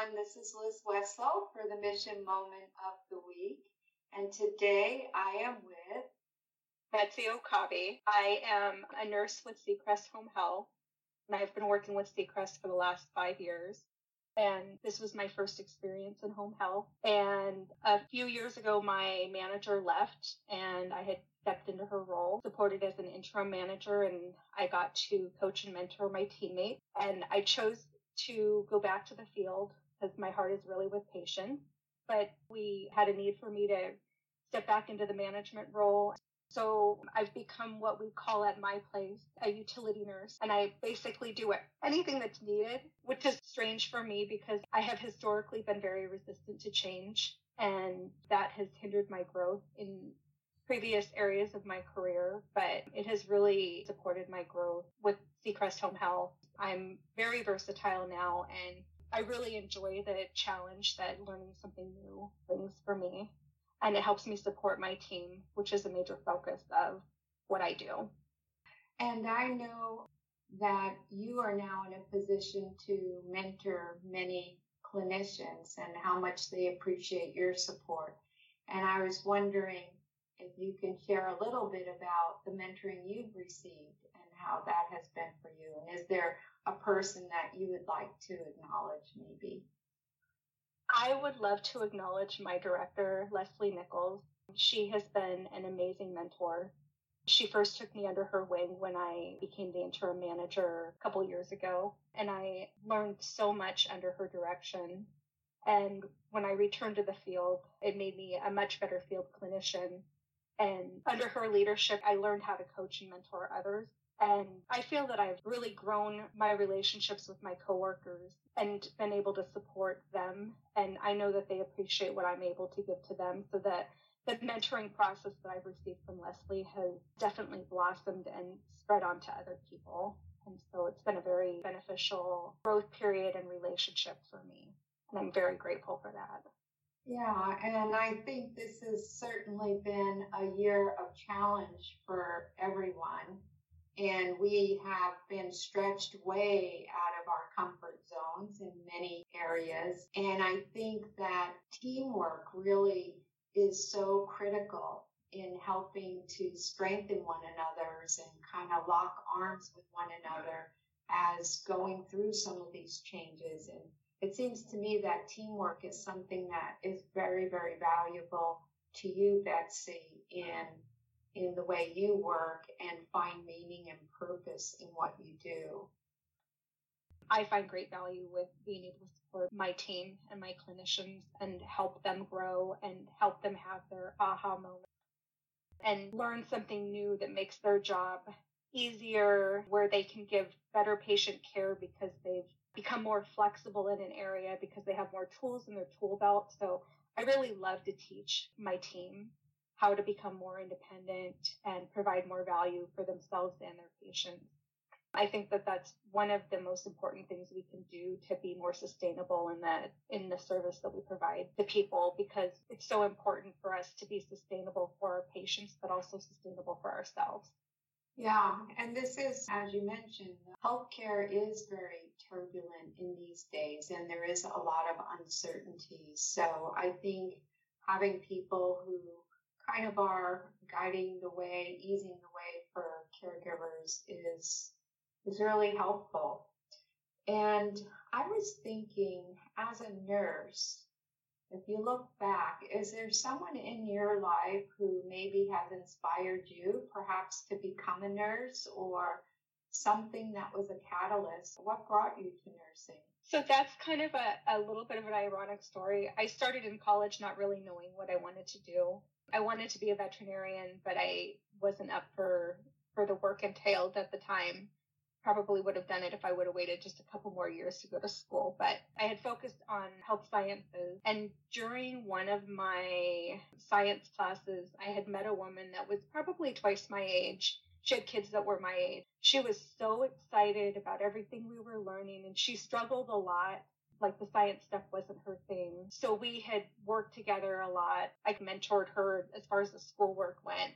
everyone. This is Liz Wessel for the Mission Moment of the Week. And today I am with Betsy Okabe. I am a nurse with Seacrest Home Health, and I've been working with Seacrest for the last five years. And this was my first experience in home health. And a few years ago, my manager left, and I had stepped into her role, supported as an interim manager, and I got to coach and mentor my teammates. And I chose to go back to the field because my heart is really with patients. But we had a need for me to step back into the management role. So I've become what we call at my place a utility nurse. And I basically do anything that's needed, which is strange for me because I have historically been very resistant to change. And that has hindered my growth in previous areas of my career, but it has really supported my growth with Seacrest Home Health. I'm very versatile now and I really enjoy the challenge that learning something new brings for me. And it helps me support my team, which is a major focus of what I do. And I know that you are now in a position to mentor many clinicians and how much they appreciate your support. And I was wondering if you can share a little bit about the mentoring you've received and how that has been for you. And is there a person that you would like to acknowledge, maybe? I would love to acknowledge my director, Leslie Nichols. She has been an amazing mentor. She first took me under her wing when I became the interim manager a couple years ago, and I learned so much under her direction. And when I returned to the field, it made me a much better field clinician and under her leadership, I learned how to coach and mentor others. And I feel that I've really grown my relationships with my coworkers and been able to support them. And I know that they appreciate what I'm able to give to them so that the mentoring process that I've received from Leslie has definitely blossomed and spread on to other people. And so it's been a very beneficial growth period and relationship for me. And I'm very grateful for that. Yeah, and I think this has certainly been a year of challenge for everyone. And we have been stretched way out of our comfort zones in many areas. And I think that teamwork really is so critical in helping to strengthen one another's and kind of lock arms with one another as going through some of these changes and it seems to me that teamwork is something that is very, very valuable to you, Betsy, in in the way you work and find meaning and purpose in what you do. I find great value with being able to support my team and my clinicians and help them grow and help them have their aha moment and learn something new that makes their job easier, where they can give better patient care because they've become more flexible in an area because they have more tools in their tool belt. So I really love to teach my team how to become more independent and provide more value for themselves and their patients. I think that that's one of the most important things we can do to be more sustainable in the in the service that we provide to people because it's so important for us to be sustainable for our patients but also sustainable for ourselves. Yeah, and this is, as you mentioned, healthcare is very turbulent in these days, and there is a lot of uncertainty. So I think having people who kind of are guiding the way, easing the way for caregivers is is really helpful. And I was thinking, as a nurse, if you look back, is there someone in your life who maybe has inspired you perhaps to become a nurse or something that was a catalyst? What brought you to nursing? So that's kind of a, a little bit of an ironic story. I started in college not really knowing what I wanted to do. I wanted to be a veterinarian, but I wasn't up for for the work entailed at the time probably would have done it if I would have waited just a couple more years to go to school. But I had focused on health sciences. And during one of my science classes, I had met a woman that was probably twice my age. She had kids that were my age. She was so excited about everything we were learning and she struggled a lot like the science stuff wasn't her thing. So we had worked together a lot. I mentored her as far as the schoolwork went.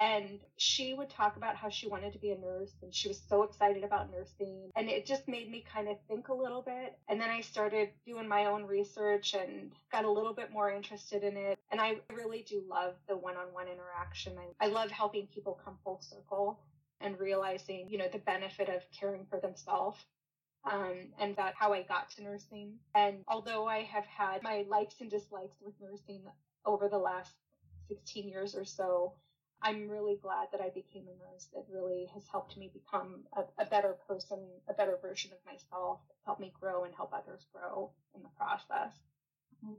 And she would talk about how she wanted to be a nurse and she was so excited about nursing. And it just made me kind of think a little bit. And then I started doing my own research and got a little bit more interested in it. And I really do love the one on one interaction. I, I love helping people come full circle and realizing, you know, the benefit of caring for themselves um, and that's how I got to nursing. And although I have had my likes and dislikes with nursing over the last 16 years or so, I'm really glad that I became a nurse. It really has helped me become a, a better person, a better version of myself, help me grow and help others grow in the process.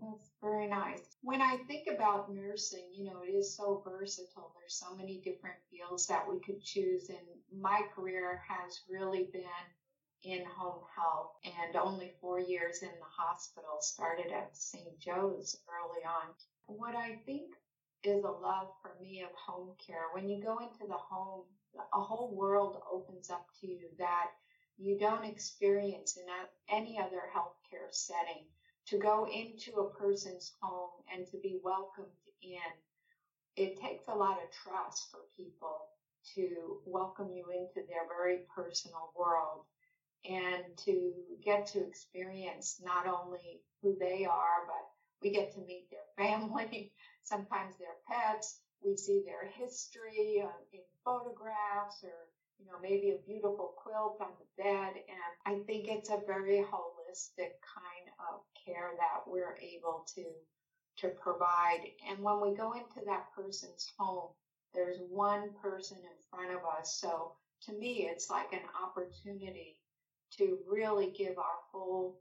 That's very nice. When I think about nursing, you know, it is so versatile. There's so many different fields that we could choose. And my career has really been in home health and only four years in the hospital, started at St. Joe's early on. What I think is a love for me of home care. When you go into the home, a whole world opens up to you that you don't experience in any other healthcare setting. To go into a person's home and to be welcomed in, it takes a lot of trust for people to welcome you into their very personal world and to get to experience not only who they are, but we get to meet their family, sometimes their pets. We see their history uh, in photographs or, you know, maybe a beautiful quilt on the bed. And I think it's a very holistic kind of care that we're able to, to provide. And when we go into that person's home, there's one person in front of us. So to me, it's like an opportunity to really give our full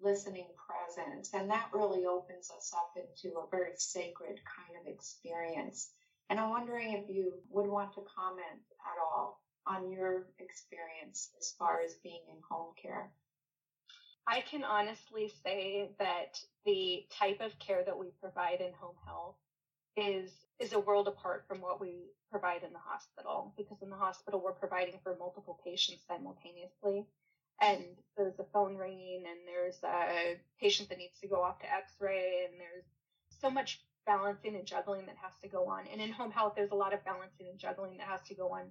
listening presence. And that really opens us up into a very sacred kind of experience. And I'm wondering if you would want to comment at all on your experience as far as being in home care. I can honestly say that the type of care that we provide in home health is is a world apart from what we provide in the hospital because in the hospital we're providing for multiple patients simultaneously. And there's a phone ringing and there's a patient that needs to go off to x-ray and there's so much balancing and juggling that has to go on. And in home health there's a lot of balancing and juggling that has to go on.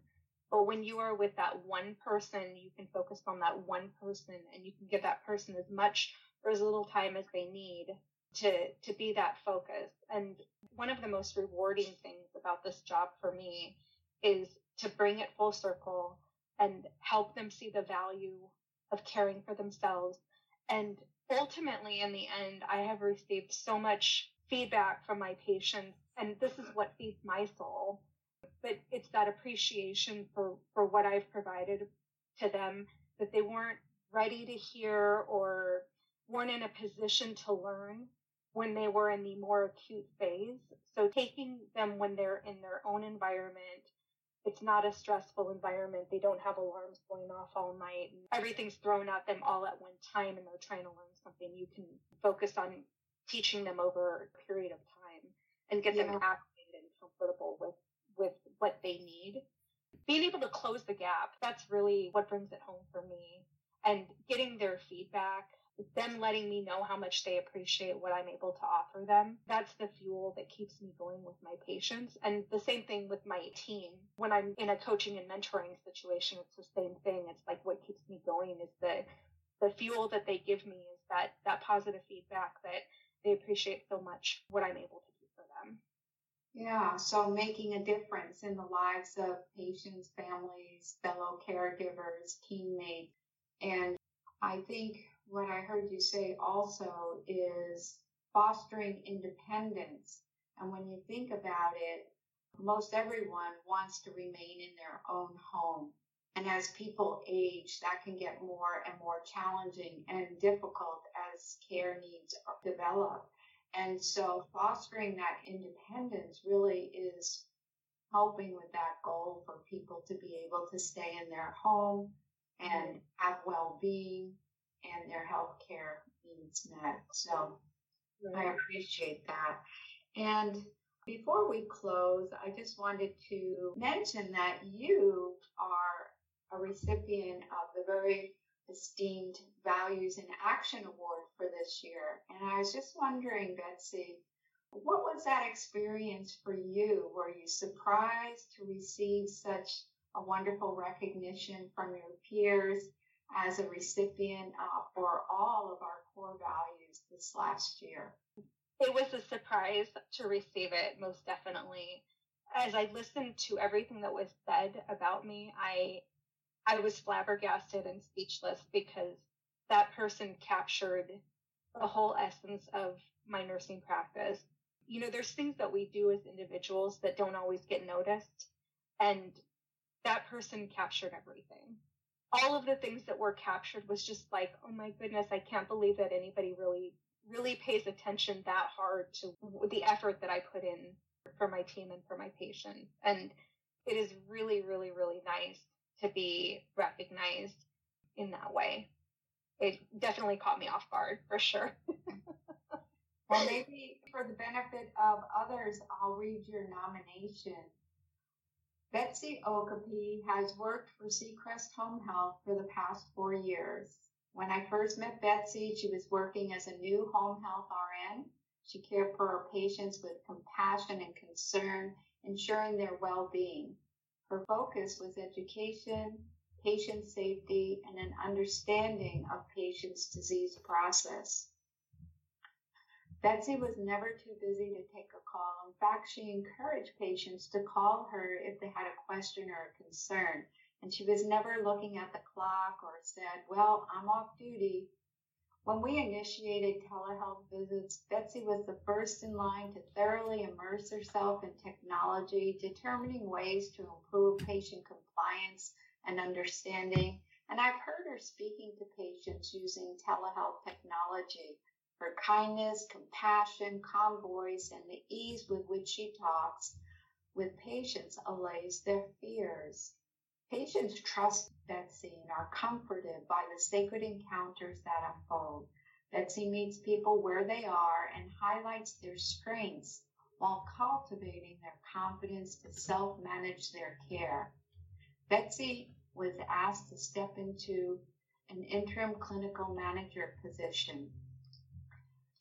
But when you are with that one person you can focus on that one person and you can give that person as much or as little time as they need to to be that focus and one of the most rewarding things about this job for me is to bring it full circle and help them see the value of caring for themselves. And ultimately, in the end, I have received so much feedback from my patients, and this is what feeds my soul. But it's that appreciation for, for what I've provided to them that they weren't ready to hear or weren't in a position to learn when they were in the more acute phase. So taking them when they're in their own environment it's not a stressful environment. They don't have alarms going off all night. And everything's thrown at them all at one time and they're trying to learn something. You can focus on teaching them over a period of time and get yeah. them acclimated and comfortable with, with what they need. Being able to close the gap, that's really what brings it home for me. And getting their feedback them letting me know how much they appreciate what I'm able to offer them. That's the fuel that keeps me going with my patients. And the same thing with my team. When I'm in a coaching and mentoring situation, it's the same thing. It's like what keeps me going is the the fuel that they give me is that that positive feedback that they appreciate so much what I'm able to do for them. Yeah, so making a difference in the lives of patients, families, fellow caregivers, teammates. And I think what I heard you say also is fostering independence. And when you think about it, most everyone wants to remain in their own home. And as people age, that can get more and more challenging and difficult as care needs develop. And so fostering that independence really is helping with that goal for people to be able to stay in their home and have well-being and their health care needs met. So right. I appreciate that. And before we close, I just wanted to mention that you are a recipient of the very esteemed Values in Action Award for this year. And I was just wondering, Betsy, What was that experience for you? Were you surprised to receive such a wonderful recognition from your peers as a recipient uh, for all of our core values this last year? It was a surprise to receive it, most definitely. As I listened to everything that was said about me, I I was flabbergasted and speechless because that person captured the whole essence of my nursing practice. You know, there's things that we do as individuals that don't always get noticed. And that person captured everything. All of the things that were captured was just like, oh my goodness, I can't believe that anybody really, really pays attention that hard to the effort that I put in for my team and for my patients. And it is really, really, really nice to be recognized in that way. It definitely caught me off guard for sure. well, maybe for the benefit of others, I'll read your nomination. Betsy Okabe has worked for Seacrest Home Health for the past four years. When I first met Betsy, she was working as a new home health RN. She cared for her patients with compassion and concern, ensuring their well being. Her focus was education, patient safety, and an understanding of patients' disease process. Betsy was never too busy to take a call. In fact, she encouraged patients to call her if they had a question or a concern. And she was never looking at the clock or said, Well, I'm off duty. When we initiated telehealth visits, Betsy was the first in line to thoroughly immerse herself in technology, determining ways to improve patient compliance and understanding. And I've heard her speaking to patients using telehealth technology. Her kindness, compassion, calm voice, and the ease with which she talks with patients allays their fears. Patients trust Betsy and are comforted by the sacred encounters that unfold. Betsy meets people where they are and highlights their strengths while cultivating their confidence to self manage their care. Betsy was asked to step into an interim clinical manager position.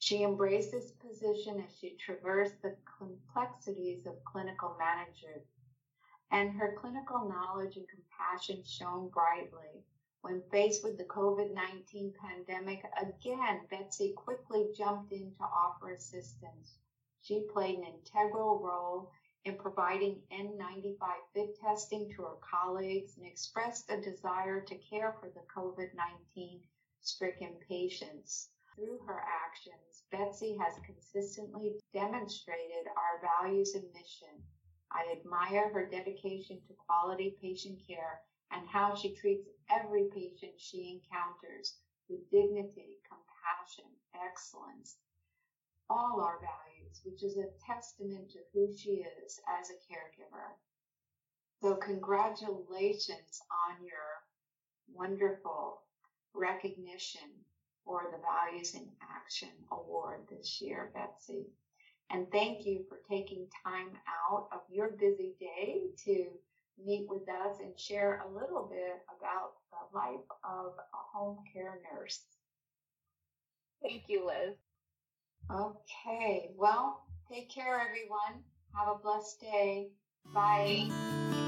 She embraced this position as she traversed the complexities of clinical management and her clinical knowledge and compassion shone brightly. When faced with the COVID 19 pandemic, again, Betsy quickly jumped in to offer assistance. She played an integral role in providing N95 fit testing to her colleagues and expressed a desire to care for the COVID 19 stricken patients. Through her actions, Betsy has consistently demonstrated our values and mission. I admire her dedication to quality patient care and how she treats every patient she encounters with dignity, compassion, excellence, all our values, which is a testament to who she is as a caregiver. So, congratulations on your wonderful recognition for the Values in Action Award this year, Betsy. And thank you for taking time out of your busy day to meet with us and share a little bit about the life of a home care nurse. Thank you, Liz. Okay, well, take care, everyone. Have a blessed day. Bye.